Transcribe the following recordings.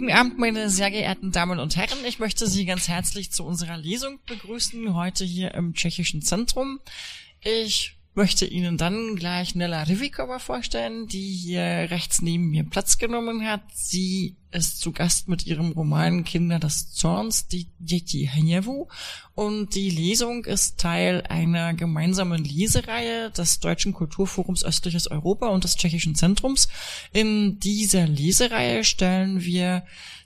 Guten Abend, meine sehr geehrten Damen und Herren. Ich möchte Sie ganz herzlich zu unserer Lesung begrüßen, heute hier im Tschechischen Zentrum. Ich möchte Ihnen dann gleich Nella Rivikova vorstellen, die hier rechts neben mir Platz genommen hat. Sie ist zu Gast mit ihrem Roman Kinder des Zorns, die Dzieci Hniewu. Und die Lesung ist Teil einer gemeinsamen Lesereihe des Deutschen Kulturforums Östliches Europa und des Tschechischen Zentrums. In dieser Lesereihe stellen wir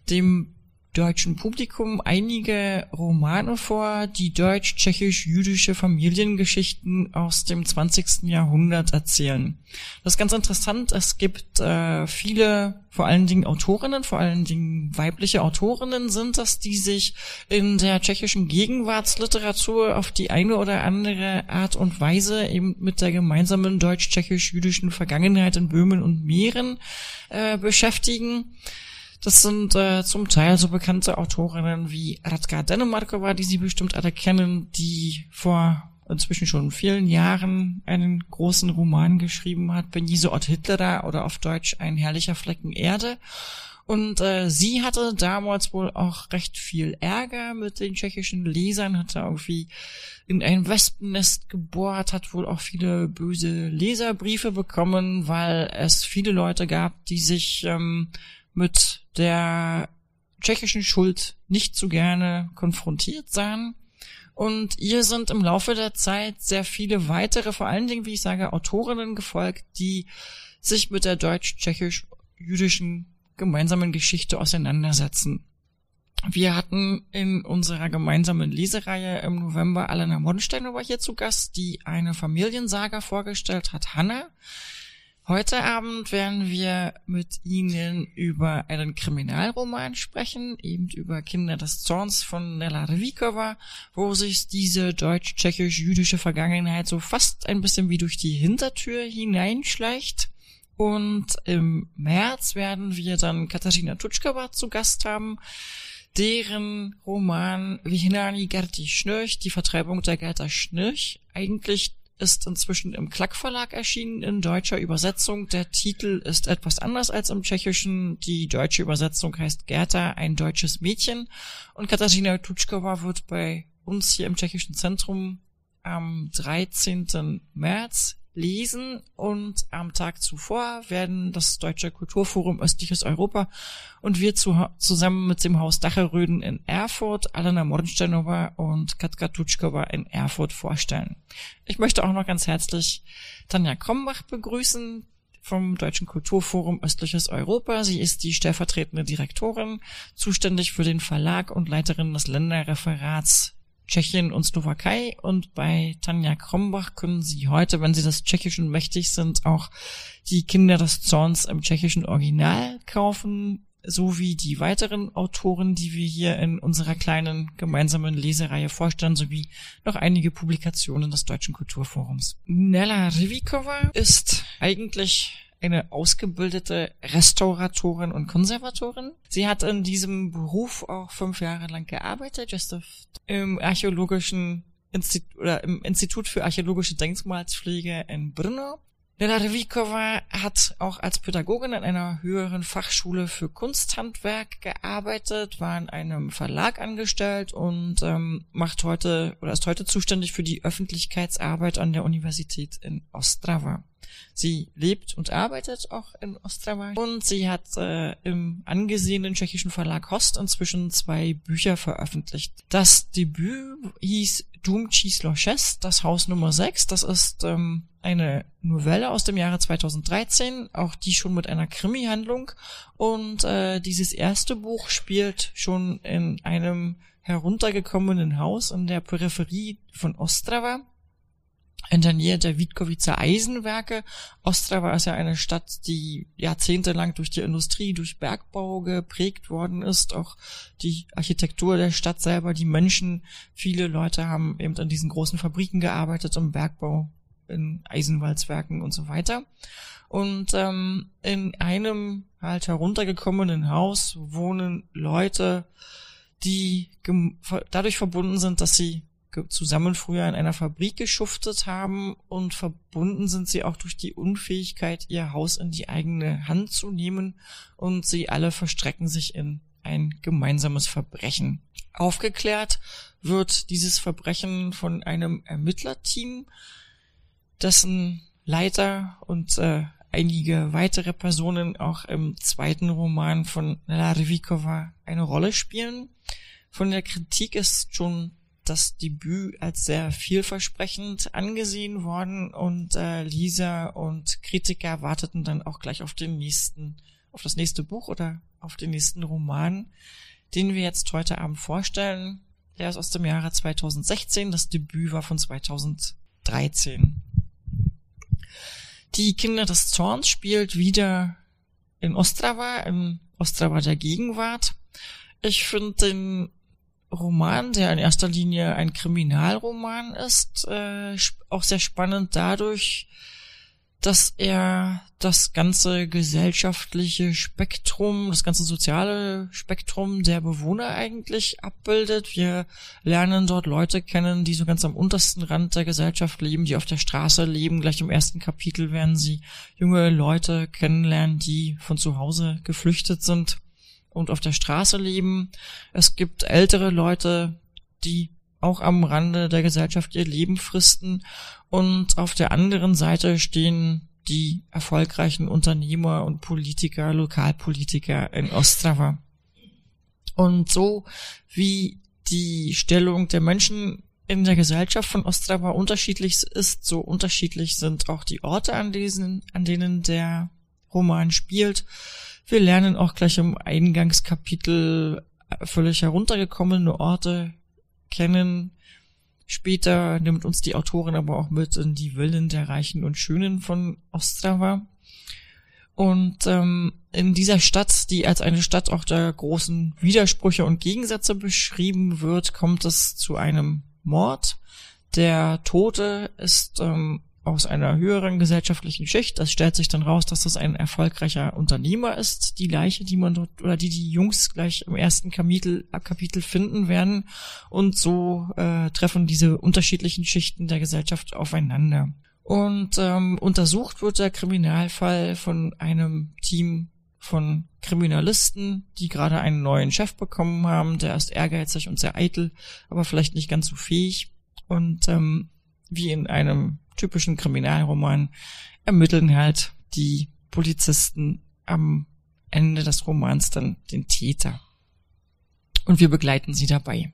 dem deutschen Publikum einige Romane vor, die deutsch-tschechisch-jüdische Familiengeschichten aus dem 20. Jahrhundert erzählen. Das ist ganz interessant. Es gibt äh, viele, vor allen Dingen Autorinnen, vor allen Dingen weibliche Autorinnen sind das, die sich in der tschechischen Gegenwartsliteratur auf die eine oder andere Art und Weise eben mit der gemeinsamen deutsch-tschechisch-jüdischen Vergangenheit in Böhmen und Mähren äh, beschäftigen. Das sind äh, zum Teil so bekannte Autorinnen wie Radka Dänemarkova, die Sie bestimmt alle kennen, die vor inzwischen schon vielen Jahren einen großen Roman geschrieben hat, Benise Ott Hitler oder auf Deutsch Ein herrlicher Flecken Erde. Und äh, sie hatte damals wohl auch recht viel Ärger mit den tschechischen Lesern, hat da irgendwie in ein Wespennest gebohrt, hat wohl auch viele böse Leserbriefe bekommen, weil es viele Leute gab, die sich ähm, mit der tschechischen Schuld nicht so gerne konfrontiert sahen. Und ihr sind im Laufe der Zeit sehr viele weitere, vor allen Dingen, wie ich sage, Autorinnen gefolgt, die sich mit der deutsch-tschechisch-jüdischen gemeinsamen Geschichte auseinandersetzen. Wir hatten in unserer gemeinsamen Lesereihe im November Alena Monstein war hier zu Gast, die eine Familiensaga vorgestellt hat, Hannah. Heute Abend werden wir mit Ihnen über einen Kriminalroman sprechen, eben über Kinder des Zorns von Nella Revikova, wo sich diese deutsch-tschechisch-jüdische Vergangenheit so fast ein bisschen wie durch die Hintertür hineinschleicht. Und im März werden wir dann Katharina Tutschkova zu Gast haben, deren Roman Vihnani Gerti Schnürch, die Vertreibung der Gerda Schnürch, eigentlich ist inzwischen im Klack Verlag erschienen in deutscher Übersetzung. Der Titel ist etwas anders als im Tschechischen. Die deutsche Übersetzung heißt Gerda, ein deutsches Mädchen. Und Katarzyna Tutschkova wird bei uns hier im Tschechischen Zentrum am 13. März lesen und am Tag zuvor werden das Deutsche Kulturforum Östliches Europa und wir zu, zusammen mit dem Haus Dacheröden in Erfurt, Alena Mornsteinova und Katka Tutschkova in Erfurt vorstellen. Ich möchte auch noch ganz herzlich Tanja Krombach begrüßen vom Deutschen Kulturforum Östliches Europa. Sie ist die stellvertretende Direktorin, zuständig für den Verlag und Leiterin des Länderreferats Tschechien und Slowakei und bei Tanja Krombach können Sie heute, wenn Sie das Tschechischen mächtig sind, auch die Kinder des Zorns im tschechischen Original kaufen, sowie die weiteren Autoren, die wir hier in unserer kleinen gemeinsamen Lesereihe vorstellen, sowie noch einige Publikationen des Deutschen Kulturforums. Nella Rivikova ist eigentlich eine ausgebildete Restauratorin und Konservatorin. Sie hat in diesem Beruf auch fünf Jahre lang gearbeitet, just im archäologischen Institut oder im Institut für archäologische Denkmalspflege in Brno. Nela Revikova hat auch als Pädagogin an einer höheren Fachschule für Kunsthandwerk gearbeitet, war in einem Verlag angestellt und ähm, macht heute oder ist heute zuständig für die Öffentlichkeitsarbeit an der Universität in Ostrava. Sie lebt und arbeitet auch in Ostrava und sie hat äh, im angesehenen tschechischen Verlag Host inzwischen zwei Bücher veröffentlicht. Das Debüt hieß Doom Číslo 6, das Haus Nummer 6. Das ist ähm, eine Novelle aus dem Jahre 2013, auch die schon mit einer Krimi-Handlung. Und äh, dieses erste Buch spielt schon in einem heruntergekommenen Haus in der Peripherie von Ostrava in der Nähe der Witkowice Eisenwerke. Ostrava ist ja eine Stadt, die jahrzehntelang durch die Industrie, durch Bergbau geprägt worden ist. Auch die Architektur der Stadt selber, die Menschen, viele Leute haben eben an diesen großen Fabriken gearbeitet, im Bergbau, in Eisenwalzwerken und so weiter. Und ähm, in einem halt heruntergekommenen Haus wohnen Leute, die dadurch verbunden sind, dass sie zusammen früher in einer Fabrik geschuftet haben und verbunden sind sie auch durch die Unfähigkeit, ihr Haus in die eigene Hand zu nehmen und sie alle verstrecken sich in ein gemeinsames Verbrechen. Aufgeklärt wird dieses Verbrechen von einem Ermittlerteam, dessen Leiter und äh, einige weitere Personen auch im zweiten Roman von Nella Revikova eine Rolle spielen. Von der Kritik ist schon das Debüt als sehr vielversprechend angesehen worden und äh, Lisa und Kritiker warteten dann auch gleich auf den nächsten, auf das nächste Buch oder auf den nächsten Roman, den wir jetzt heute Abend vorstellen. Der ist aus dem Jahre 2016, das Debüt war von 2013. Die Kinder des Zorns spielt wieder in Ostrava, im Ostrava der Gegenwart. Ich finde den Roman, der in erster Linie ein Kriminalroman ist, äh, auch sehr spannend dadurch, dass er das ganze gesellschaftliche Spektrum, das ganze soziale Spektrum der Bewohner eigentlich abbildet. Wir lernen dort Leute kennen, die so ganz am untersten Rand der Gesellschaft leben, die auf der Straße leben. Gleich im ersten Kapitel werden sie junge Leute kennenlernen, die von zu Hause geflüchtet sind und auf der Straße leben. Es gibt ältere Leute, die auch am Rande der Gesellschaft ihr Leben fristen. Und auf der anderen Seite stehen die erfolgreichen Unternehmer und Politiker, Lokalpolitiker in Ostrava. Und so wie die Stellung der Menschen in der Gesellschaft von Ostrava unterschiedlich ist, so unterschiedlich sind auch die Orte, an, diesen, an denen der Roman spielt. Wir lernen auch gleich im Eingangskapitel völlig heruntergekommene Orte kennen. Später nimmt uns die Autorin aber auch mit in die Villen der Reichen und Schönen von Ostrava. Und ähm, in dieser Stadt, die als eine Stadt auch der großen Widersprüche und Gegensätze beschrieben wird, kommt es zu einem Mord. Der Tote ist ähm, aus einer höheren gesellschaftlichen Schicht. Es stellt sich dann raus, dass das ein erfolgreicher Unternehmer ist. Die Leiche, die man dort oder die die Jungs gleich im ersten Kapitel, Kapitel finden werden. Und so äh, treffen diese unterschiedlichen Schichten der Gesellschaft aufeinander. Und ähm, untersucht wird der Kriminalfall von einem Team von Kriminalisten, die gerade einen neuen Chef bekommen haben. Der ist ehrgeizig und sehr eitel, aber vielleicht nicht ganz so fähig. Und ähm, wie in einem typischen Kriminalroman ermitteln halt die Polizisten am Ende des Romans dann den Täter. Und wir begleiten sie dabei.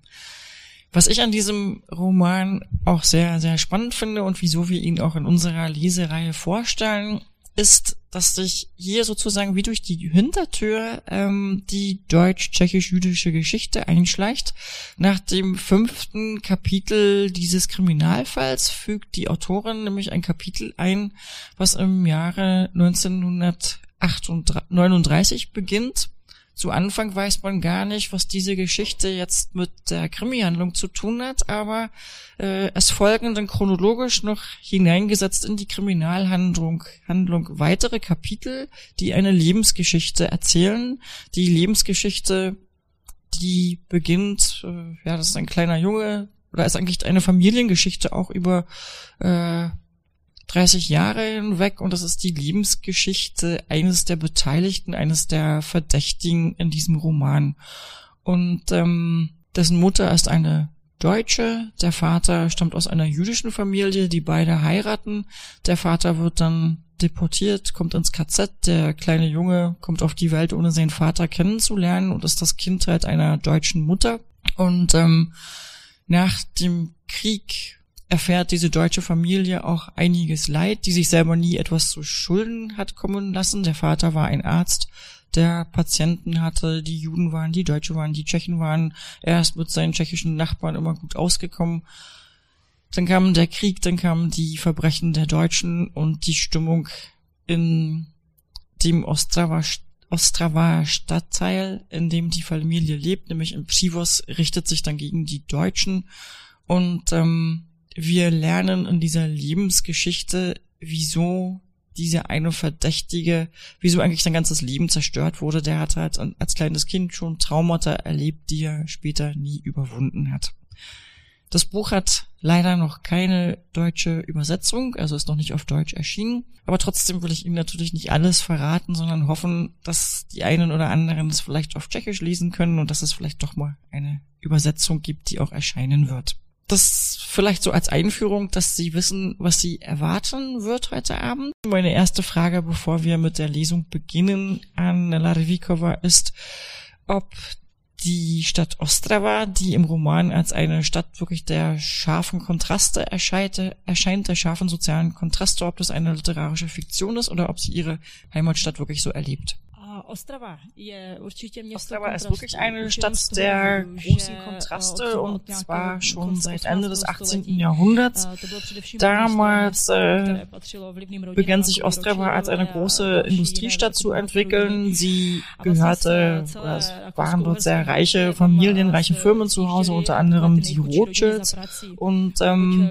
Was ich an diesem Roman auch sehr, sehr spannend finde und wieso wir ihn auch in unserer Lesereihe vorstellen, ist, dass sich hier sozusagen wie durch die Hintertür ähm, die deutsch-tschechisch-jüdische Geschichte einschleicht. Nach dem fünften Kapitel dieses Kriminalfalls fügt die Autorin nämlich ein Kapitel ein, was im Jahre 1939 beginnt zu Anfang weiß man gar nicht, was diese Geschichte jetzt mit der Krimi-Handlung zu tun hat, aber äh, es folgen dann chronologisch noch hineingesetzt in die Kriminalhandlung Handlung weitere Kapitel, die eine Lebensgeschichte erzählen. Die Lebensgeschichte, die beginnt, äh, ja, das ist ein kleiner Junge, oder ist eigentlich eine Familiengeschichte auch über äh, 30 Jahre hinweg und das ist die Lebensgeschichte eines der Beteiligten, eines der Verdächtigen in diesem Roman. Und ähm, dessen Mutter ist eine Deutsche, der Vater stammt aus einer jüdischen Familie, die beide heiraten. Der Vater wird dann deportiert, kommt ins KZ, der kleine Junge kommt auf die Welt, ohne seinen Vater kennenzulernen und ist das Kind halt einer deutschen Mutter. Und ähm, nach dem Krieg erfährt diese deutsche Familie auch einiges Leid, die sich selber nie etwas zu Schulden hat kommen lassen. Der Vater war ein Arzt, der Patienten hatte, die Juden waren, die Deutsche waren, die Tschechen waren. Er ist mit seinen tschechischen Nachbarn immer gut ausgekommen. Dann kam der Krieg, dann kamen die Verbrechen der Deutschen und die Stimmung in dem Ostrava, Ostrava Stadtteil, in dem die Familie lebt, nämlich in Přivos, richtet sich dann gegen die Deutschen und ähm, wir lernen in dieser Lebensgeschichte, wieso dieser eine Verdächtige, wieso eigentlich sein ganzes Leben zerstört wurde. Der hat halt als kleines Kind schon Traumata erlebt, die er später nie überwunden hat. Das Buch hat leider noch keine deutsche Übersetzung, also ist noch nicht auf Deutsch erschienen. Aber trotzdem will ich Ihnen natürlich nicht alles verraten, sondern hoffen, dass die einen oder anderen es vielleicht auf Tschechisch lesen können und dass es vielleicht doch mal eine Übersetzung gibt, die auch erscheinen wird. Das vielleicht so als Einführung, dass Sie wissen, was Sie erwarten wird heute Abend. Meine erste Frage, bevor wir mit der Lesung beginnen, an Nella Revikova ist, ob die Stadt Ostrava, die im Roman als eine Stadt wirklich der scharfen Kontraste erscheint, erscheint der scharfen sozialen Kontraste, ob das eine literarische Fiktion ist oder ob sie ihre Heimatstadt wirklich so erlebt. Ostrava ist wirklich eine Stadt der großen Kontraste und zwar schon seit Ende des 18. Jahrhunderts. Damals äh, begann sich Ostrava als eine große Industriestadt zu entwickeln. Sie gehörte, oder es waren dort sehr reiche Familien, reiche Firmen zu Hause, unter anderem die Rothschilds und ähm,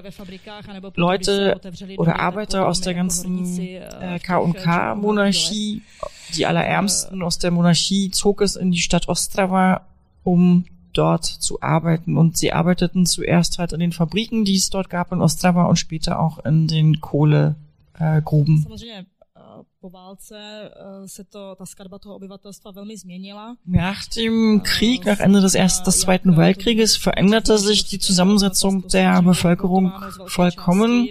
Leute oder Arbeiter aus der ganzen äh, K&K-Monarchie die Allerärmsten aus der Monarchie zog es in die Stadt Ostrava, um dort zu arbeiten. Und sie arbeiteten zuerst halt in den Fabriken, die es dort gab in Ostrava und später auch in den Kohlegruben. Po válce eh, se to, ta skladba toho obyvatelstva velmi změnila. Nach dem Krieg, nach Ende des Ersten, des Zweiten Weltkrieges veränderte sich die Zusammensetzung der Bevölkerung vollkommen.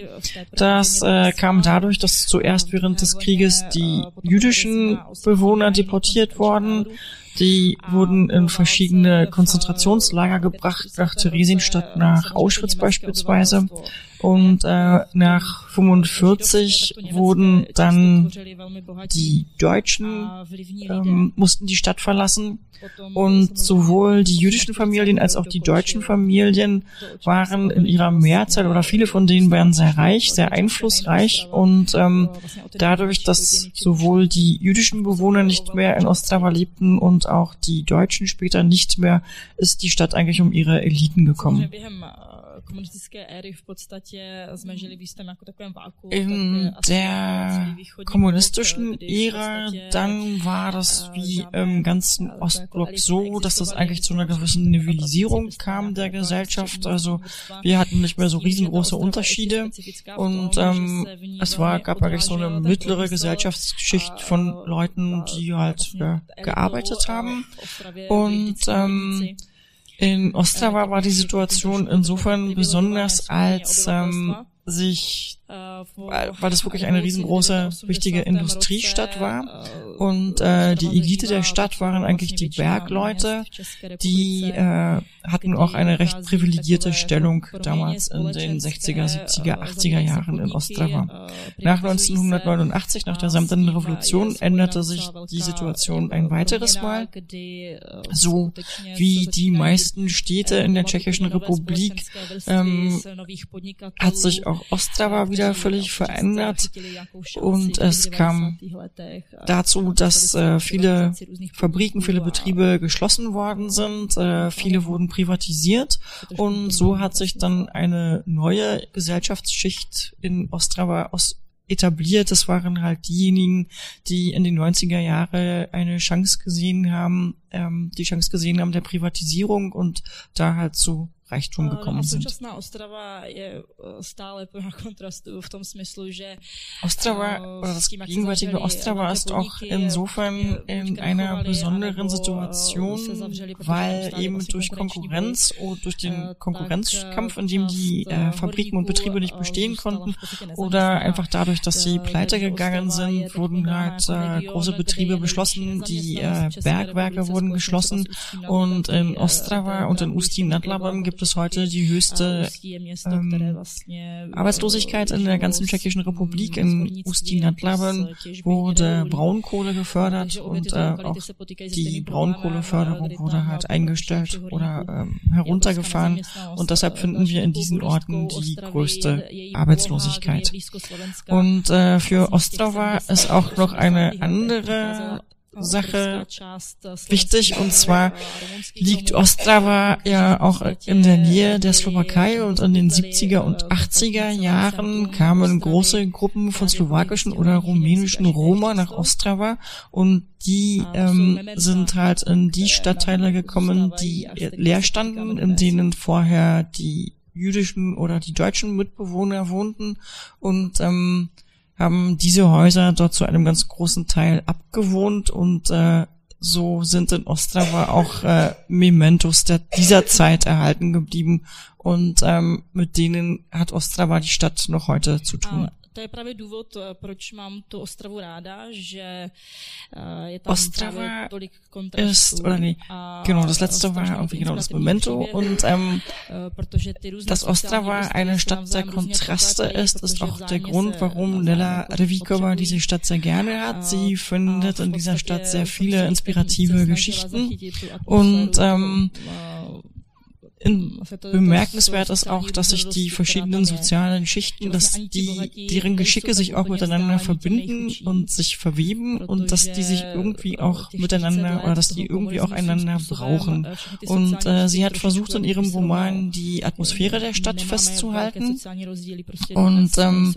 Das äh, kam dadurch, dass zuerst während des Krieges die jüdischen Bewohner deportiert wurden. Die wurden in verschiedene Konzentrationslager gebracht, nach Theresienstadt, nach Auschwitz beispielsweise. Und äh, nach 45 wurden dann die Deutschen ähm, mussten die Stadt verlassen. Und sowohl die jüdischen Familien als auch die deutschen Familien waren in ihrer Mehrzahl oder viele von denen waren sehr reich, sehr einflussreich. Und ähm, dadurch, dass sowohl die jüdischen Bewohner nicht mehr in Ostrava lebten und auch die Deutschen später nicht mehr, ist die Stadt eigentlich um ihre Eliten gekommen komunistické éry v podstatě jsme žili v jistém jako takovém váku. In der kommunistischen Ära, dann war das wie im ganzen Ostblock so, dass das eigentlich zu einer gewissen Nivellisierung kam der Gesellschaft. Also wir hatten nicht mehr so riesengroße Unterschiede und ähm, es war, gab eigentlich so eine mittlere Gesellschaftsschicht von Leuten, die halt ja, gearbeitet haben und ähm, in Ostrava war die Situation insofern besonders, als ähm, sich weil, weil das wirklich eine riesengroße, wichtige Industriestadt war. Und äh, die Elite der Stadt waren eigentlich die Bergleute, die äh, hatten auch eine recht privilegierte Stellung damals in den 60er, 70er, 80er Jahren in Ostrava. Nach 1989, nach der samtenen Revolution, änderte sich die Situation ein weiteres Mal. So wie die meisten Städte in der Tschechischen Republik ähm, hat sich auch Ostrava wieder wieder völlig verändert. Und es kam dazu, dass äh, viele Fabriken, viele Betriebe geschlossen worden sind, äh, viele wurden privatisiert. Und so hat sich dann eine neue Gesellschaftsschicht in Ostrava aus etabliert. Das waren halt diejenigen, die in den 90er Jahre eine Chance gesehen haben, ähm, die Chance gesehen haben der Privatisierung und da halt zu Reichtum no, gekommen sind. Ostrava je eh, stále plná kontrastu v tom smyslu, že Ostrava, oder das gegenwärtige Ostrava ist auch insofern in einer besonderen Situation, weil eben durch Konkurrenz oder durch den Konkurrenzkampf, in dem die äh, Fabriken und Betriebe nicht bestehen konnten oder einfach dadurch, dass sie pleite gegangen sind, wurden halt äh, große Betriebe beschlossen, die äh, Bergwerke wurden geschlossen und in Ostrava und in Ustin Nadlaban gibt bis heute die höchste ähm, Arbeitslosigkeit in der ganzen Tschechischen Republik. In Ustin nad wurde Braunkohle gefördert und äh, auch die Braunkohleförderung wurde halt eingestellt oder ähm, heruntergefahren. und deshalb finden wir in diesen Orten die größte Arbeitslosigkeit. Und äh, für Ostrava ist auch noch eine andere Sache wichtig. Und zwar liegt Ostrava ja auch in der Nähe der Slowakei und in den 70er und 80er Jahren kamen große Gruppen von slowakischen oder rumänischen Roma nach Ostrava und die ähm, sind halt in die Stadtteile gekommen, die leer standen, in denen vorher die jüdischen oder die deutschen Mitbewohner wohnten. Und ähm, haben diese Häuser dort zu einem ganz großen Teil abgewohnt und äh, so sind in Ostrava auch äh, Mementos der, dieser Zeit erhalten geblieben und ähm, mit denen hat Ostrava die Stadt noch heute zu tun. To je právě důvod, eh, proč mám tu Ostravu ráda, že eh, je tam Ostrava tolik ist, oder nee, genau, das letzte war irgendwie genau das Memento příběhů, und ähm, dass Ostrava eine Stadt der Kontraste ist, ist auch der Grund, warum Nella Revikova diese Stadt sehr gerne hat. Sie findet in dieser Stadt sehr viele inspirative Geschichten und ähm, eh, in, bemerkenswert ist auch, dass sich die verschiedenen sozialen Schichten, dass die, deren Geschicke sich auch miteinander verbinden und sich verweben und dass die sich irgendwie auch miteinander oder dass die irgendwie auch einander brauchen. Und äh, sie hat versucht in ihrem Roman die Atmosphäre der Stadt festzuhalten. Und ähm,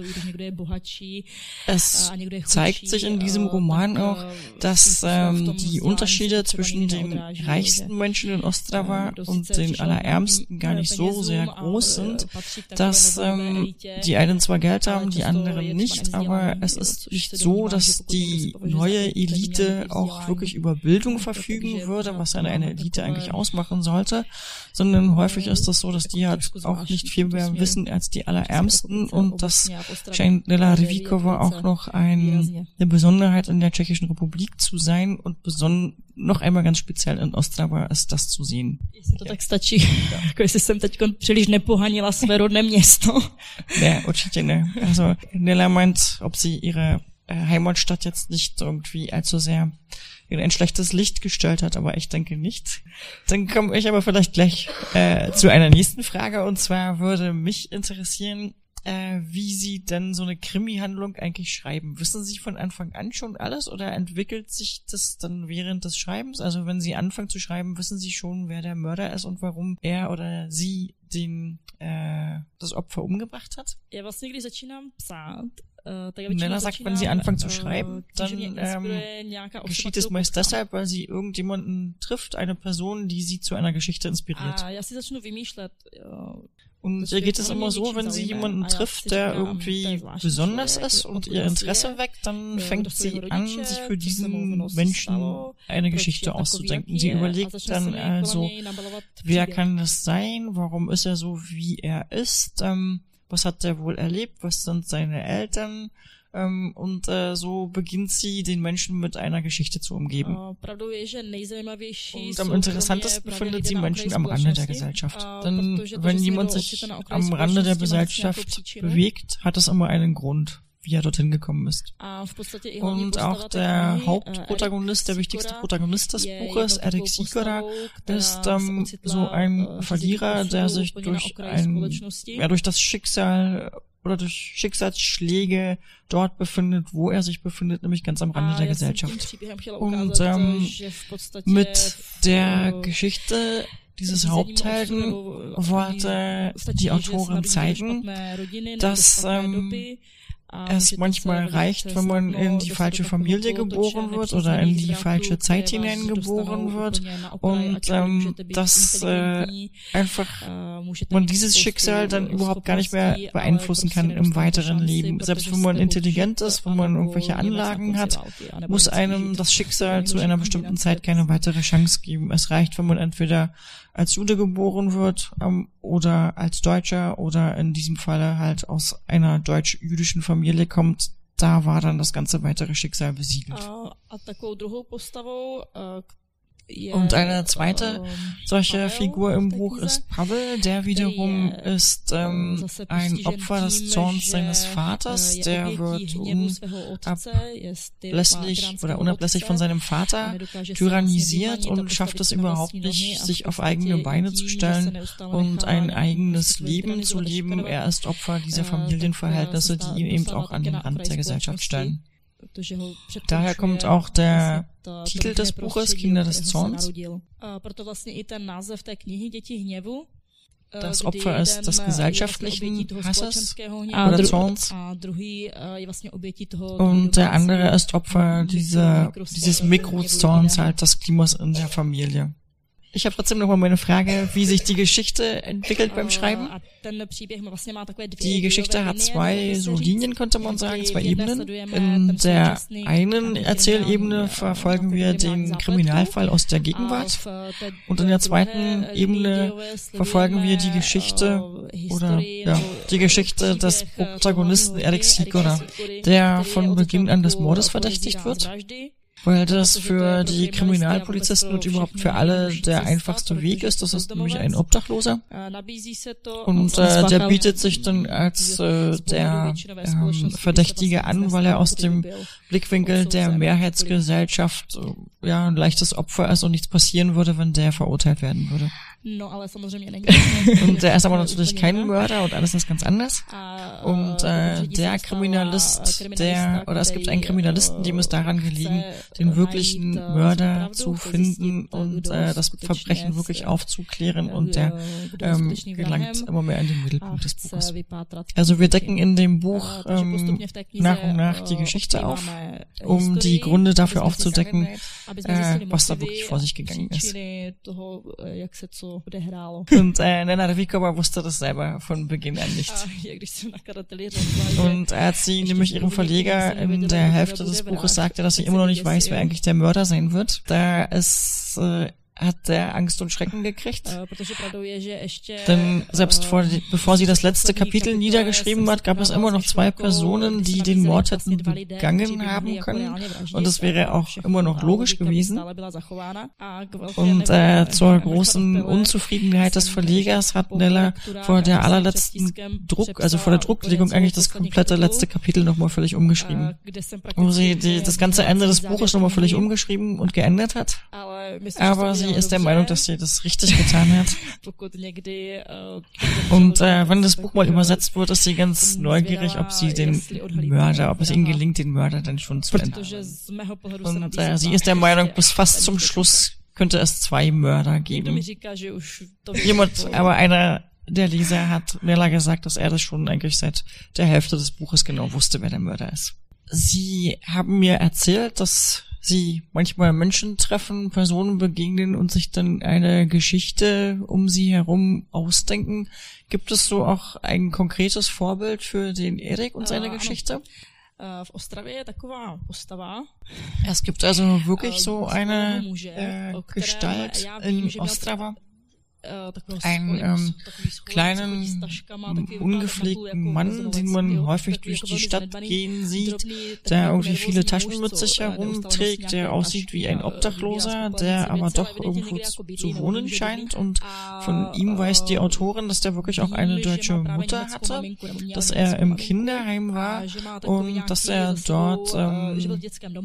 es zeigt sich in diesem Roman auch, dass ähm, die Unterschiede zwischen den reichsten Menschen in Ostrava und den Allerärmsten gar nicht so sehr groß sind, dass ähm, die einen zwar Geld haben, die anderen nicht, aber es ist nicht so, dass die neue Elite auch wirklich über Bildung verfügen würde, was eine, eine Elite eigentlich ausmachen sollte, sondern häufig ist es so, dass die halt auch nicht viel mehr wissen als die Allerärmsten und das scheint Nella Revikova auch noch ein, eine Besonderheit in der Tschechischen Republik zu sein und beson noch einmal ganz speziell in Ostrava ist das zu sehen. Jestli to tak stačí, jako jestli jsem teď příliš nepohanila své rodné město. Ne, určitě ne. Also Nella meint, ob sie ihre äh, Heimatstadt jetzt nicht irgendwie allzu sehr in ein schlechtes Licht gestellt hat, aber ich denke nicht. Dann komme ich aber vielleicht gleich äh, zu einer nächsten Frage und zwar würde mich interessieren, äh, wie Sie denn so eine Krimi-Handlung eigentlich schreiben. Wissen Sie von Anfang an schon alles oder entwickelt sich das dann während des Schreibens? Also wenn Sie anfangen zu schreiben, wissen Sie schon, wer der Mörder ist und warum er oder sie den äh, das Opfer umgebracht hat? Já vlastně, když začínám psát, eh, Nella většinou sagt, wenn sie anfangen zu eh, schreiben, dann ähm, geschieht es meist deshalb, weil sie irgendjemanden trifft, eine Person, die sie zu einer Geschichte inspiriert. Jo, Und ihr geht es immer so, wenn sie jemanden trifft, der irgendwie besonders ist und ihr Interesse weckt, dann fängt sie an, sich für diesen Menschen eine Geschichte auszudenken. Sie überlegt začne dann also, wer kann das sein? Warum ist er so, wie er ist? Ähm, was hat er wohl erlebt? Was sind seine Eltern? Ähm, und äh, so beginnt sie, den Menschen mit einer Geschichte zu umgeben. Nejzajímavější Und am interessantesten findet sie Menschen am Rande der Gesellschaft. Denn wenn jemand sich am Rande der Gesellschaft bewegt, hat es immer einen Grund, wie er dorthin gekommen ist. A v podstatě i hlavní Und auch der knihy, Hauptprotagonist, der wichtigste Protagonist des Buches, Erik takovou Sikora, která ist ähm, so ein eh, v Verlierer, der sich durch ein, ja, durch das Schicksal oder durch Schicksalsschläge dort befindet, wo er sich befindet, nämlich ganz am Rande A der Gesellschaft. Und, ukázat, ähm, Mit der eh, Geschichte dieses Haupthelden eh, wollte die Autorin zeigen, dass, ähm, es může to manchmal reicht, wenn man in die falsche Familie geboren wird oder in die falsche Zeit hineingeboren wird und ähm, dass äh, einfach můžete man dieses Schicksal dann überhaupt gar nicht mehr ale beeinflussen kann im weiteren Leben. Selbst wenn man intelligent ist, wenn man irgendwelche Anlagen hat, muss einem das Schicksal zu einer bestimmten. Zeit keine weitere Chance geben. Es reicht, wenn man entweder als Jude geboren wird ähm, oder als Deutscher oder in diesem Falle halt aus einer deutsch-jüdischen Familie kommt. Da war dann das ganze weitere Schicksal besiegelt. A, a takovou druhou postavou Und eine zweite ähm, Solche Figur im Buch ist Pavel, der wiederum je, ist äh, ähm, ein Opfer des Zorns seines äh, Vaters, der wird tyránského oder unablässig von seinem Vater tyrannisiert und schafft es überhaupt nicht, sich auf eigene Beine zu stellen und ein eigenes Leben zu leben. šikanovat. Er ist Opfer dieser Äh, Familienverhältnisse, äh, die ihn eben auch an den Rand der Gesellschaft stellen. Daher kommt auch der Titel des Buches Kinder des Zorns. eh, Das Opfer ist des gesellschaftlichen Hasses oder Zorns. eh, Und der andere ist Opfer dieser, dieses Mikrozorns, Mikro- halt des Klimas in der Familie. Ich habe trotzdem noch mal meine Frage, wie sich die Geschichte entwickelt beim Schreiben. Die Geschichte hat zwei so Linien, könnte man sagen, zwei Ebenen. In der einen Erzählebene verfolgen wir den Kriminalfall aus der Gegenwart und in der zweiten Ebene verfolgen wir die Geschichte oder ja, die Geschichte des Protagonisten Erik Sikora, der von Beginn an des Mordes verdächtigt wird weil das für die Kriminalpolizisten und überhaupt für alle der einfachste Weg ist. Das ist nämlich ein Obdachloser. Und äh, der bietet sich dann als äh, der ähm, Verdächtige an, weil er aus dem Blickwinkel der Mehrheitsgesellschaft äh, ja ein leichtes Opfer ist und nichts passieren würde, wenn der verurteilt werden würde. No, ale samozřejmě není. und der ist aber natürlich kein Mörder und alles ist ganz anders. Und äh, der Kriminalist, der, oder es gibt einen Kriminalisten, dem ist daran gelegen, den wirklichen Mörder zu finden und äh, das Verbrechen wirklich aufzuklären und der ähm, gelangt immer mehr in den Mittelpunkt des Buches. Also wir decken in dem Buch ähm, nach und nach die Geschichte auf, um die Gründe dafür aufzudecken, äh, was da wirklich vor sich gegangen ist. Und äh, Nena Revikova wusste das selber von Beginn an nicht. Und als sie nämlich ihrem Verleger in der Hälfte des Buches sagte, dass sie immer noch nicht weiß, wer eigentlich der Mörder sein wird, da ist äh, hat er Angst und Schrecken gekriegt. Denn selbst vor, bevor sie das letzte Kapitel niedergeschrieben hat, gab es immer noch zwei Personen, die den Mord hätten begangen haben können. Und es wäre auch immer noch logisch gewesen. Und äh, zur großen Unzufriedenheit des Verlegers hat Nella vor der allerletzten Druck, also vor der Drucklegung eigentlich das komplette letzte Kapitel nochmal völlig umgeschrieben. Wo sie die, das ganze Ende des Buches nochmal völlig umgeschrieben und geändert hat. Aber sie ist der Meinung, dass sie das richtig getan hat. Und äh, wenn das Buch mal übersetzt wird, ist sie ganz neugierig, ob sie den Mörder, ob es ihnen gelingt, den Mörder dann schon zu ändern. Und äh, sie ist der Meinung, bis fast zum Schluss könnte es zwei Mörder geben. Jemand, aber einer der Leser hat Nella gesagt, dass er das schon eigentlich seit der Hälfte des Buches genau wusste, wer der Mörder ist. Sie haben mir erzählt, dass sie manchmal Menschen treffen, Personen begegnen und sich dann eine Geschichte um sie herum ausdenken. Gibt es so auch ein konkretes Vorbild für den Erik und seine uh, Geschichte? v Ostravě je taková postava. Es gibt also wirklich so eine äh, Gestalt in Ostrava. Einen ähm, kleinen, ungepflegten Mann, den man häufig durch die Stadt gehen sieht, der irgendwie viele Taschen mit sich herumträgt, der aussieht wie ein Obdachloser, der aber doch irgendwo zu, zu wohnen scheint. Und von ihm weiß die Autorin, dass der wirklich auch eine deutsche Mutter hatte, dass er im Kinderheim war und dass er dort ähm,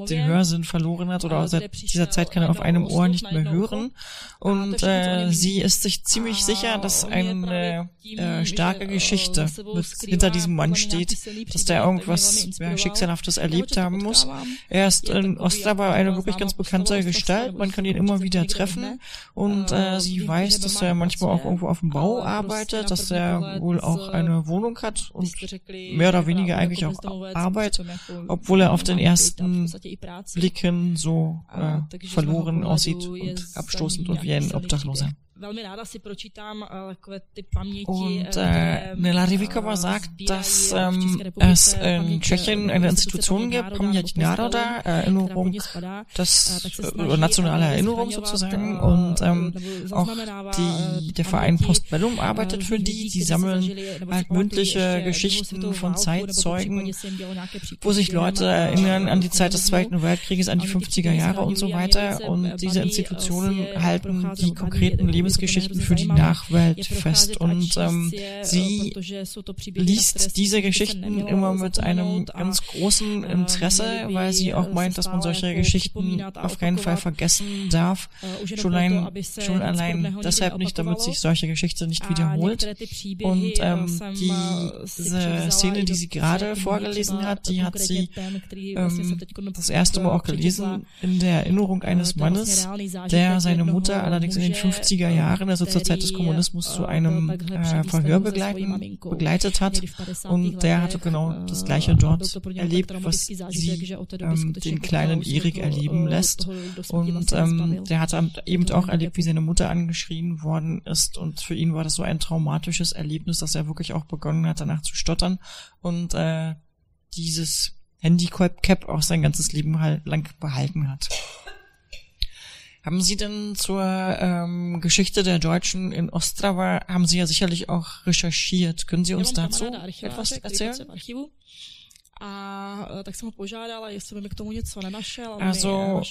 den Hörsinn verloren hat oder seit dieser Zeit kann er auf einem Ohr nicht mehr hören. Und äh, sie ist sich ziemlich sicher, dass eine äh, starke Geschichte mit, hinter diesem Mann steht, dass der irgendwas ja, Schicksalhaftes erlebt haben muss. Er ist in Ostrava eine wirklich ganz bekannte Gestalt. Man kann ihn immer wieder treffen. Und äh, sie weiß, dass er manchmal auch irgendwo auf dem Bau arbeitet, dass er wohl auch eine Wohnung hat und mehr oder weniger eigentlich auch Arbeit, obwohl er auf den ersten Blicken so äh, verloren aussieht und abstoßend und wie ein Obdachloser velmi ráda si pročítám uh, takové ty paměti. Und äh, Nela Rivikova sagt, dass ähm, es in Tschechien eine Institution gibt, Paměť národa, Erinnerung, das äh, nationale Erinnerung sozusagen. Und ähm, auch die, der Verein Postbellum arbeitet für die. Die sammeln halt mündliche Geschichten von Zeitzeugen, wo sich Leute erinnern an die Zeit des Zweiten Weltkrieges, an die 50er Jahre und so weiter. Und diese Institutionen halten die konkreten Lebens Lebensgeschichten für die Nachwelt fest und ähm, sie liest diese Geschichten immer mit einem ganz großen Interesse, weil sie auch meint, dass man solche Geschichten auf keinen Fall vergessen darf. Schon, ein, schon allein deshalb nicht, damit sich solche Geschichte nicht wiederholt. Und ähm, diese Szene, die sie gerade vorgelesen hat, die hat sie ähm, das erste Mal auch gelesen in der Erinnerung eines Mannes, der seine Mutter allerdings in den 50er Jahren Jahren, also zur Zeit des Kommunismus, zu einem äh, Verhör begleitet hat. Und der hatte genau das Gleiche dort erlebt, was sie ähm, den kleinen Erik erleben lässt. Und ähm, der hat eben auch erlebt, wie seine Mutter angeschrien worden ist. Und für ihn war das so ein traumatisches Erlebnis, dass er wirklich auch begonnen hat, danach zu stottern. Und äh, dieses Handicap auch sein ganzes Leben halt lang behalten hat. Haben Sie denn zur ähm, Geschichte der Deutschen in Ostrava, haben Sie ja sicherlich auch recherchiert. Können Sie uns dazu etwas erzählen? A tak jsem ho požádala, jestli by mi k tomu něco nenašel. Also,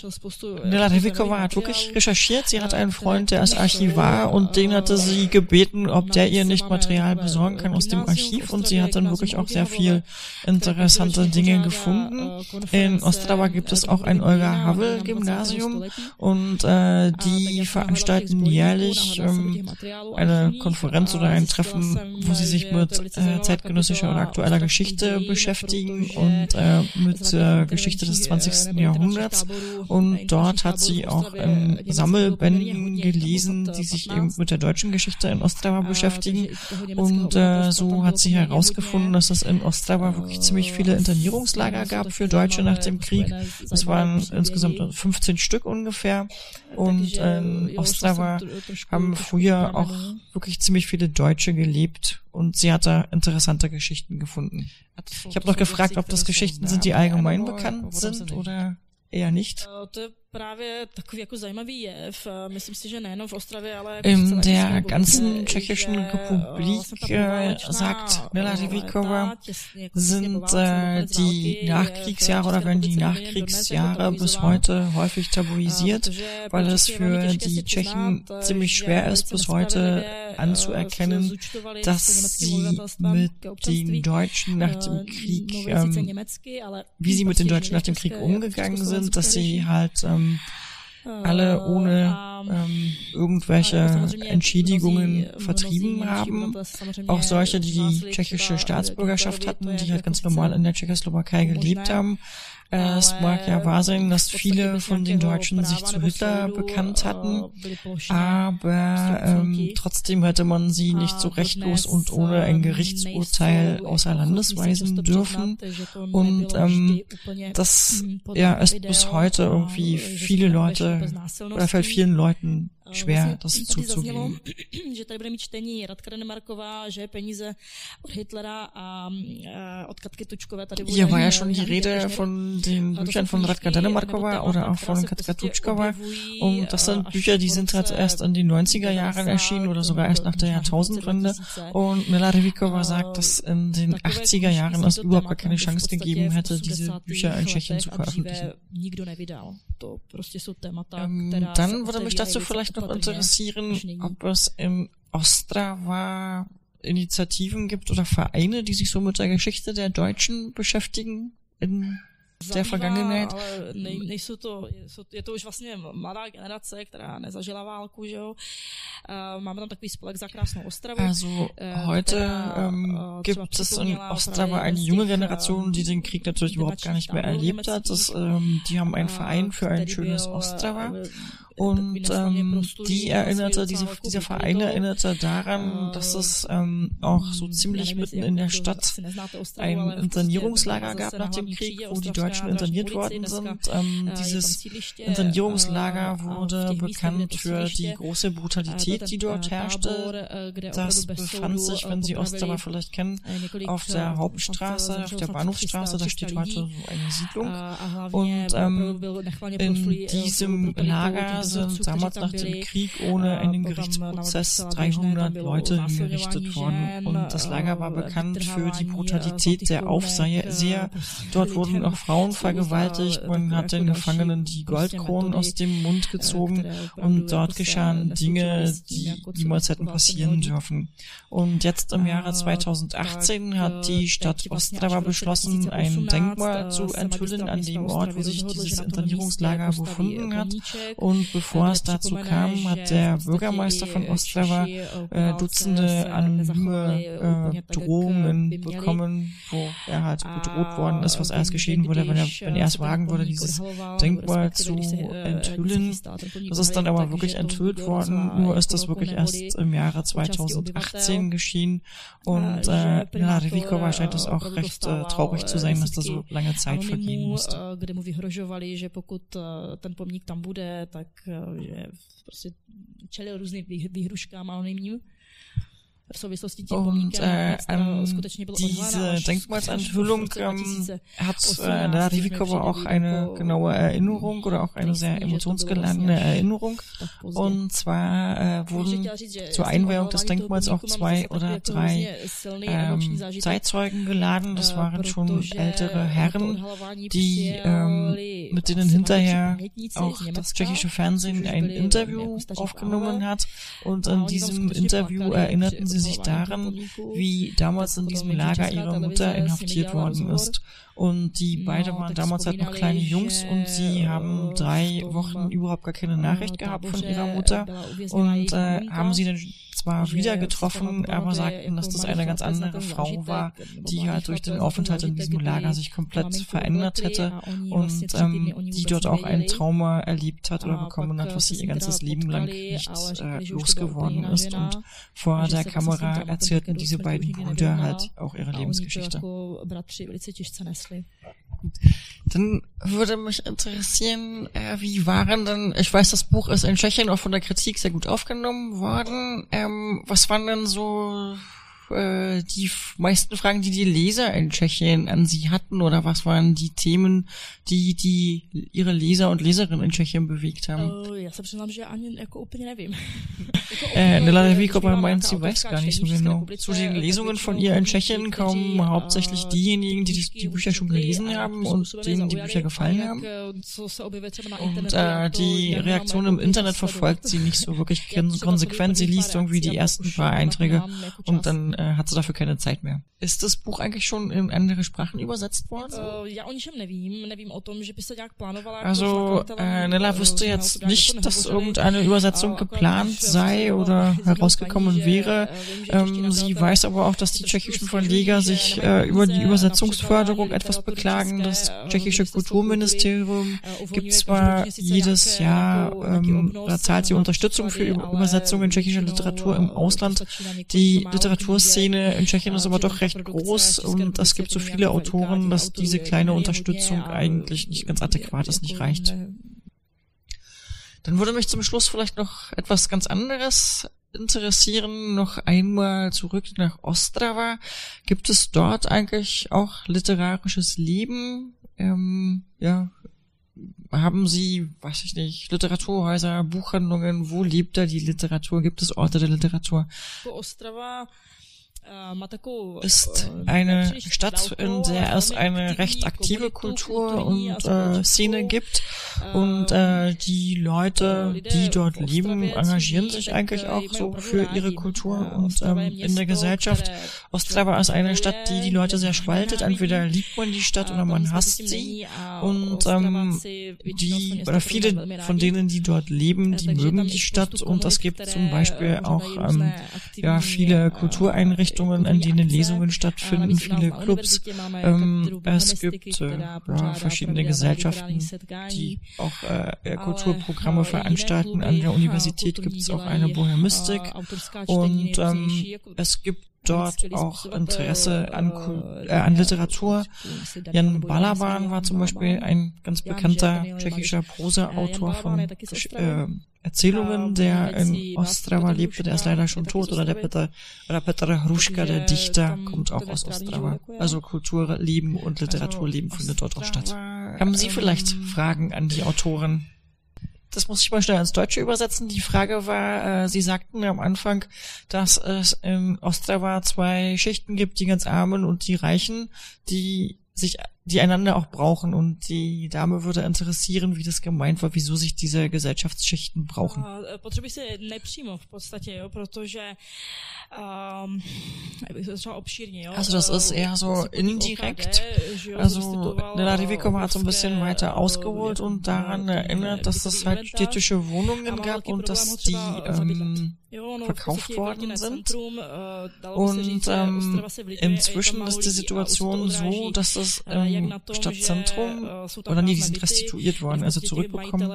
Nella Revikova hat wirklich recherchiert. Sie hat einen Freund, der ist Archivar und den hatte sie gebeten, ob der ihr nicht Material besorgen kann aus dem Archiv und sie hat dann wirklich auch sehr viel interessante Dinge gefunden. In Ostrava gibt es auch ein Olga Havel Gymnasium und äh, die veranstalten jährlich ähm, eine Konferenz oder ein Treffen, wo sie sich mit äh, zeitgenössischer oder aktueller Geschichte beschäftigen und äh, mit der Geschichte des 20. Jahrhunderts. Und dort hat sie auch in Sammelbänden gelesen, die sich eben mit der deutschen Geschichte in Ostrava beschäftigen. Und äh, so hat sie herausgefunden, dass es in Ostrava wirklich ziemlich viele Internierungslager gab für Deutsche nach dem Krieg. Es waren insgesamt 15 Stück ungefähr. Und in Ostrava haben früher auch wirklich ziemlich viele Deutsche gelebt und sie hat da interessante Geschichten gefunden. Ich habe noch gefragt, ob das Geschichten sind, die allgemein bekannt sind oder eher nicht. Právě takový jako zajímavý jev. Myslím si, že nejenom v Ostravě, ale jako In der ganzen Tschechischen Republik, sagt Nela Rivikova, sind äh, die Nachkriegsjahre oder werden die Nachkriegsjahre bis heute häufig tabuisiert, weil es für die Tschechen ziemlich schwer ist, bis heute anzuerkennen, dass sie mit den Deutschen nach dem Krieg, ähm, wie sie mit den Deutschen nach dem Krieg umgegangen sind, dass sie halt ähm, Mm. Alle ohne ähm, irgendwelche Entschädigungen vertrieben haben. Auch solche, die die tschechische Staatsbürgerschaft hatten, die halt ganz normal in der Tschechoslowakei gelebt haben. Es mag ja wahr sein, dass viele von den Deutschen sich zu Hitler bekannt hatten, aber ähm, trotzdem hätte man sie nicht so rechtlos und ohne ein Gerichtsurteil außer Landes weisen dürfen. Und ähm, das ja, ist bis heute irgendwie viele Leute, oder fällt vielen Leuten schwer, das zuzugeben. že tady bude mít čtení Radka Denemarková, že peníze od Hitlera a od Katky Tučkové tady bude. Hier war ja schon die Rede von den Büchern von Radka Denemarkova oder auch von Katka Tutschkova. Und das sind Bücher, die sind halt erst in den 90er Jahren erschienen oder sogar erst nach der Jahrtausendwende. Und Nela Revikova sagt, dass in den 80er Jahren es überhaupt gar keine Chance gegeben hätte, diese Bücher in Tschechien zu veröffentlichen. Ähm, dann würde mich dazu vielleicht noch interessieren, ob es in Ostrava Initiativen gibt oder Vereine, die sich so mit der Geschichte der Deutschen beschäftigen in der Vergangenheit. Ale nej, nejsou to, jsou, je to už vlastně mladá generace, která nezažila válku, že jo. Uh, máme tam takový spolek za krásnou Ostravu. Also heute která, um, gibt es in Ostrava eine junge Generation, die den Krieg natürlich überhaupt gar nicht mehr erlebt hat. Das, um, die haben einen Verein für ein schönes Ostrava. Und ähm, die erinnerte, diese, dieser Verein erinnerte daran, dass es ähm, auch so ziemlich mitten in der Stadt ein Internierungslager gab nach dem Krieg, wo die Deutschen interniert worden sind. Ähm, dieses Internierungslager wurde bekannt für die große Brutalität, die dort herrschte. Das befand sich, wenn Sie Ostrava vielleicht kennen, auf der Hauptstraße, auf der Bahnhofstraße, da steht heute so eine Siedlung. Und ähm, in diesem Lager sind damals nach dem Krieg ohne einen Gerichtsprozess 300 Leute hingerichtet worden. Und das Lager war bekannt für die Brutalität der Aufseher. Dort wurden auch Frauen vergewaltigt. Man hat den Gefangenen die Goldkronen aus dem Mund gezogen. Und dort geschahen Dinge, die niemals hätten passieren dürfen. Und jetzt im Jahre 2018 hat die Stadt Ostrava beschlossen, ein Denkmal zu enthüllen an dem Ort, wo sich dieses Internierungslager befunden hat und bevor es dazu kam, hat der Bürgermeister von Ostrava äh, Dutzende anonyme äh, Drohungen bekommen, wo er halt bedroht worden ist, was alles geschehen würde, wenn er, wenn er es wagen würde, dieses Denkmal zu enthüllen. Das ist dann aber wirklich enthüllt worden, nur ist das wirklich erst im Jahre 2018 geschehen und äh, Nela Revikova scheint es auch recht äh, traurig zu sein, dass da so lange Zeit vergehen musste. kde mu vyhrožovali, že pokud ten pomník tam bude, tak že prostě čelil různým výhruškám anonymním. V souvislosti tím Und äh, an diese Denkmalsenthüllung ähm, hat äh, da Rivikova auch eine genaue Erinnerung oder auch eine sehr emotionsgeladene Erinnerung. Und zwar äh, wurden zur Einweihung des Denkmals auch zwei oder drei ähm, Zeitzeugen geladen. Das waren schon ältere Herren, die ähm, mit denen hinterher auch das tschechische Fernsehen ein Interview aufgenommen hat. Und in diesem Interview erinnerten sie sie sich daran, wie damals in diesem Lager ihre Mutter inhaftiert worden ist. Und die beide waren damals halt noch kleine Jungs und sie haben drei Wochen überhaupt gar keine Nachricht gehabt von ihrer Mutter und äh, haben sie dann zwar wieder getroffen, aber sagten, dass das eine ganz andere Frau war, die halt durch den Aufenthalt in diesem Lager sich komplett verändert hätte und ähm, die dort auch ein Trauma erlebt hat oder bekommen hat, was sie ihr ganzes Leben lang nicht äh, losgeworden ist. Und vor der Kamera erzählten diese beiden Brüder halt auch ihre Lebensgeschichte. Dann würde mich interessieren, äh, wie waren denn, ich weiß, das Buch ist in Tschechien auch von der Kritik sehr gut aufgenommen worden. Ähm, was waren denn so äh, die meisten Fragen, die die Leser in Tschechien an sie hatten oder was waren die Themen, die die ihre Leser und Leserinnen in Tschechien bewegt haben? Uh, já se přiznám, že ani jako úplně nevím. Nela Nevikova meint, sie weiß gar nicht so genau. Zu den Lesungen von ihr in Tschechien kommen hauptsächlich diejenigen, die die, die Bücher schon gelesen haben und denen die Bücher gefallen haben. Und äh, die Reaktion im Internet verfolgt sie nicht so wirklich konsequent. Sie liest irgendwie die ersten paar Einträge und dann äh, hat sie dafür keine Zeit mehr. Ist das Buch eigentlich schon in andere Sprachen übersetzt worden? Also, äh, Nella wüsste jetzt nicht, dass irgendeine Übersetzung geplant sei oder herausgekommen wäre. Ähm, sie weiß aber auch, dass die tschechischen Verleger sich äh, über die Übersetzungsförderung etwas beklagen. Das tschechische Kulturministerium gibt zwar jedes Jahr, ähm, da zahlt sie Unterstützung für Übersetzungen tschechischer Literatur im Ausland. Die Literatur Szene in Tschechien ist aber doch recht groß und es gibt so viele Autoren, dass diese kleine Unterstützung eigentlich nicht ganz adäquat ist, nicht reicht. Dann würde mich zum Schluss vielleicht noch etwas ganz anderes interessieren, noch einmal zurück nach Ostrava. Gibt es dort eigentlich auch literarisches Leben? Ähm, ja, haben Sie, weiß ich nicht, Literaturhäuser, Buchhandlungen? Wo lebt da die Literatur? Gibt es Orte der Literatur? Ostrava ist eine Stadt, in der es eine recht aktive Kultur und äh, Szene gibt. Und äh, die Leute, die dort leben, engagieren sich eigentlich auch so für ihre Kultur und ähm, in der Gesellschaft. Ostrava ist eine Stadt, die die Leute sehr spaltet. Entweder liebt man die Stadt oder man hasst sie. und ähm, die oder viele von denen, die dort leben, die mögen die Stadt und es gibt zum Beispiel auch ähm, ja viele Kultureinrichtungen Einrichtungen, an denen Lesungen stattfinden, viele Clubs. Ähm, es gibt äh, ja, verschiedene Gesellschaften, die auch äh, Kulturprogramme veranstalten. An der Universität gibt es auch eine Bohemistik und ähm, es gibt dort auch Interesse an, äh, an Literatur. Jan Balaban war zum Beispiel ein ganz bekannter tschechischer Prosa-Autor von äh, Erzählungen, der in Ostrava lebte, der ist leider schon tot, oder der Peter, oder Peter Hruška, der Dichter, kommt auch aus Ostrava. Also Kulturleben und Literaturleben findet dort auch statt. Haben Sie vielleicht Fragen an die Autoren? Das muss ich mal schnell ins Deutsche übersetzen. Die Frage war, äh, Sie sagten am Anfang, dass es in Ostrava zwei Schichten gibt, die ganz Armen und die Reichen, die sich die einander auch brauchen und die Dame würde interessieren, wie das gemeint war, wieso sich diese Gesellschaftsschichten brauchen. Potřebuji se nepřímo v podstatě, protože. Also das ist eher so indirekt. Also Nella Rivikova hat so ein bisschen weiter ausgeholt und daran erinnert, dass es halt städtische Wohnungen gab und dass die ähm, verkauft worden sind. Und ähm, inzwischen ist die Situation so, dass es im Stadtzentrum, oder nee, die sind restituiert worden, also zurückbekommen.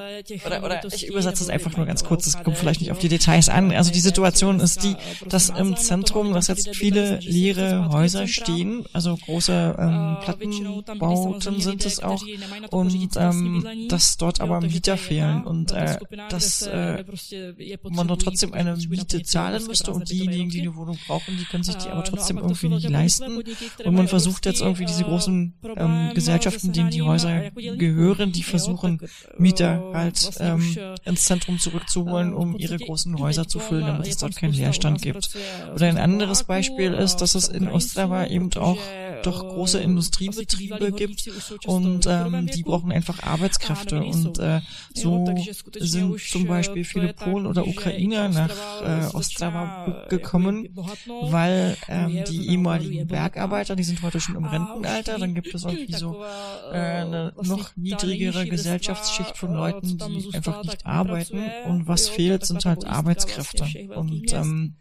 Oder, oder ich übersetze es einfach nur ganz kurz, es kommt vielleicht nicht auf die Details an. Also die Situation ist die, dass im Zentrum, dass jetzt viele leere Häuser stehen, also große ähm, Plattenbauten sind es auch, und ähm, dass dort aber Mieter fehlen und äh, dass äh, man dort trotzdem eine Miete zahlen müsste und diejenigen, die eine Wohnung brauchen, die können sich die aber trotzdem irgendwie nicht leisten. Und man versucht jetzt irgendwie diese großen ähm, Gesellschaften, denen die Häuser gehören, die versuchen Mieter halt ähm, ins Zentrum zurückzuholen, um ihre großen Häuser zu füllen, damit es dort keinen Leerstand gibt. Oder ein anderes Beispiel ist, dass es in Ostrava eben auch doch große Industriebetriebe gibt und ähm, die brauchen einfach Arbeitskräfte und äh, so sind zum Beispiel viele Polen oder Ukrainer nach äh, Ostrava gekommen, weil ähm, die ehemaligen Bergarbeiter, die sind heute schon im Rentenalter, dann gibt es irgendwie so äh, eine noch niedrigere Gesellschaftsschicht von Leuten, die einfach nicht arbeiten und was fehlt, sind halt Arbeitskräfte. und ähm,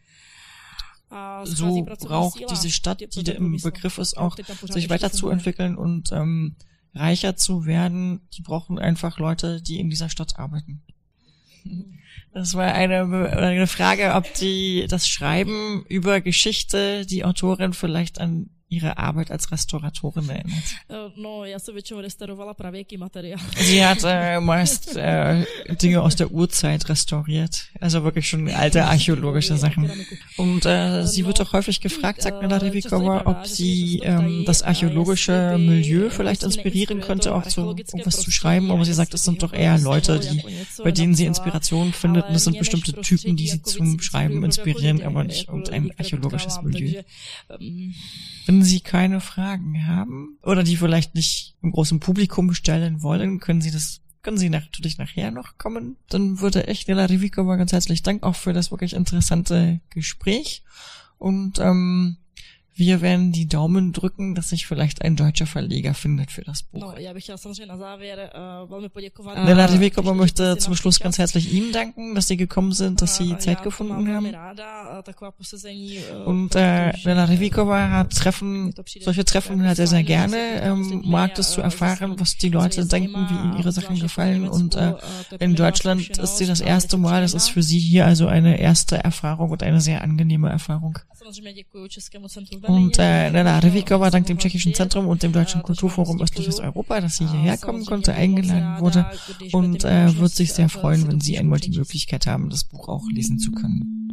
so braucht diese Stadt, die im Begriff ist, auch sich weiterzuentwickeln und ähm, reicher zu werden. Die brauchen einfach Leute, die in dieser Stadt arbeiten. Das war eine, eine Frage, ob die das Schreiben über Geschichte die Autorin vielleicht an ihre Arbeit als Restauratorin erinnert? No, já se většinou restaurovala pravěký materiál. Sie hat äh, meist äh, Dinge aus der Urzeit restauriert, also wirklich schon alte archäologische Sachen. Und äh, sie wird auch häufig gefragt, sagt Nella Revikova, ob sie ähm, das archäologische Milieu vielleicht inspirieren könnte, auch zu irgendwas zu schreiben, aber sie sagt, es sind doch eher Leute, die, bei denen sie Inspiration findet und es sind bestimmte Typen, die sie zum Schreiben inspirieren, aber nicht irgendein archäologisches Milieu. Wenn Sie keine Fragen haben oder die vielleicht nicht im großen Publikum stellen wollen, können Sie das können Sie natürlich nachher noch kommen. Dann würde ich Nela Rivikova ganz herzlich Dank auch für das wirklich interessante Gespräch. Und ähm, wir werden die Daumen drücken, dass sich vielleicht ein deutscher Verleger findet für das Buch. No, já bych chtěla samozřejmě na závěr uh, velmi poděkovat. Nela Rivikova möchte zum Schluss ganz herzlich Ihnen danken, dass Sie gekommen sind, dass Sie Zeit gefunden haben. Und äh, Nela Rivikova hat Treffen, solche Treffen halt sehr, sehr gerne, ähm, mag es zu erfahren, was die Leute denken, wie ihnen ihre Sachen gefallen. Und äh, in Deutschland ist sie das erste Mal, das ist für sie hier also eine erste Erfahrung und eine sehr angenehme Erfahrung. Und äh, Nella Revikova dank dem Tschechischen Zentrum und dem Deutschen Kulturforum Östliches Europa, dass sie hierher kommen konnte, eingeladen wurde und äh, wird sich sehr freuen, wenn Sie einmal die Möglichkeit haben, das Buch auch lesen zu können.